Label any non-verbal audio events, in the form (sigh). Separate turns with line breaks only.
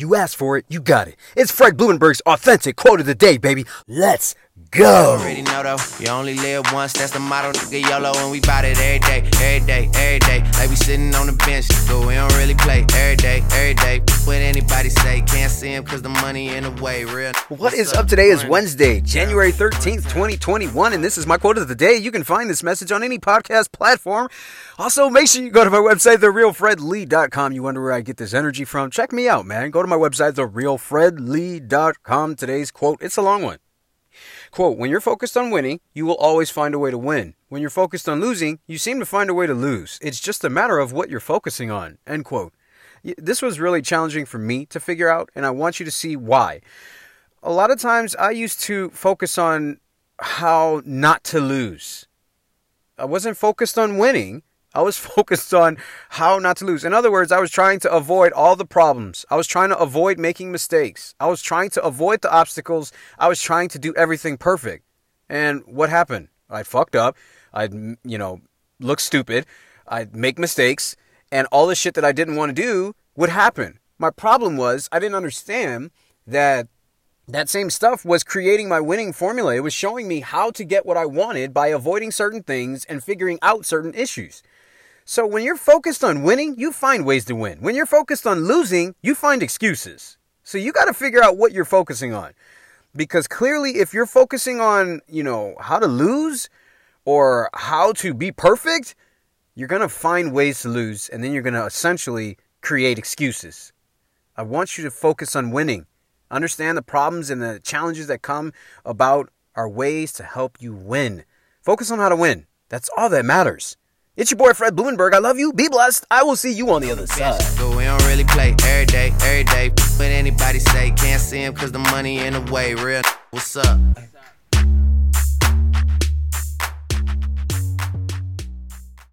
You asked for it, you got it. It's Fred Blumenberg's authentic quote of the day, baby. Let's go.
Already know though, you only live once. That's the motto. Nigga YOLO, and we bout it every day, every day, every day. Like we sitting on the bench, but we don't really play every day, every day. What anybody say, can't see him cause the money in the way. Real.
What is up today is Wednesday, January 13th, 2021, and this is my quote of the day. You can find this message on any podcast platform. Also, make sure you go to my website, therealfredlee.com. You wonder where I get this energy from? Check me out, man. Go to my website, therealfredlee.com. Today's quote, it's a long one. Quote, when you're focused on winning, you will always find a way to win. When you're focused on losing, you seem to find a way to lose. It's just a matter of what you're focusing on. End quote. This was really challenging for me to figure out, and I want you to see why. A lot of times I used to focus on how not to lose. I wasn't focused on winning. I was (laughs) focused on how not to lose. In other words, I was trying to avoid all the problems. I was trying to avoid making mistakes. I was trying to avoid the obstacles. I was trying to do everything perfect. And what happened? I fucked up. I'd, you know, look stupid. I'd make mistakes. And all the shit that I didn't want to do would happen. My problem was I didn't understand that that same stuff was creating my winning formula. It was showing me how to get what I wanted by avoiding certain things and figuring out certain issues. So when you're focused on winning, you find ways to win. When you're focused on losing, you find excuses. So you got to figure out what you're focusing on. Because clearly if you're focusing on, you know, how to lose or how to be perfect, you're going to find ways to lose and then you're going to essentially create excuses. I want you to focus on winning. Understand the problems and the challenges that come about are ways to help you win. Focus on how to win. That's all that matters. It's your boy Fred Blumenberg. I love you. Be blessed. I will see you on the other side.
We don't really play every day, every day. Anybody say, can't see him cause the money in the way. Real. What's up?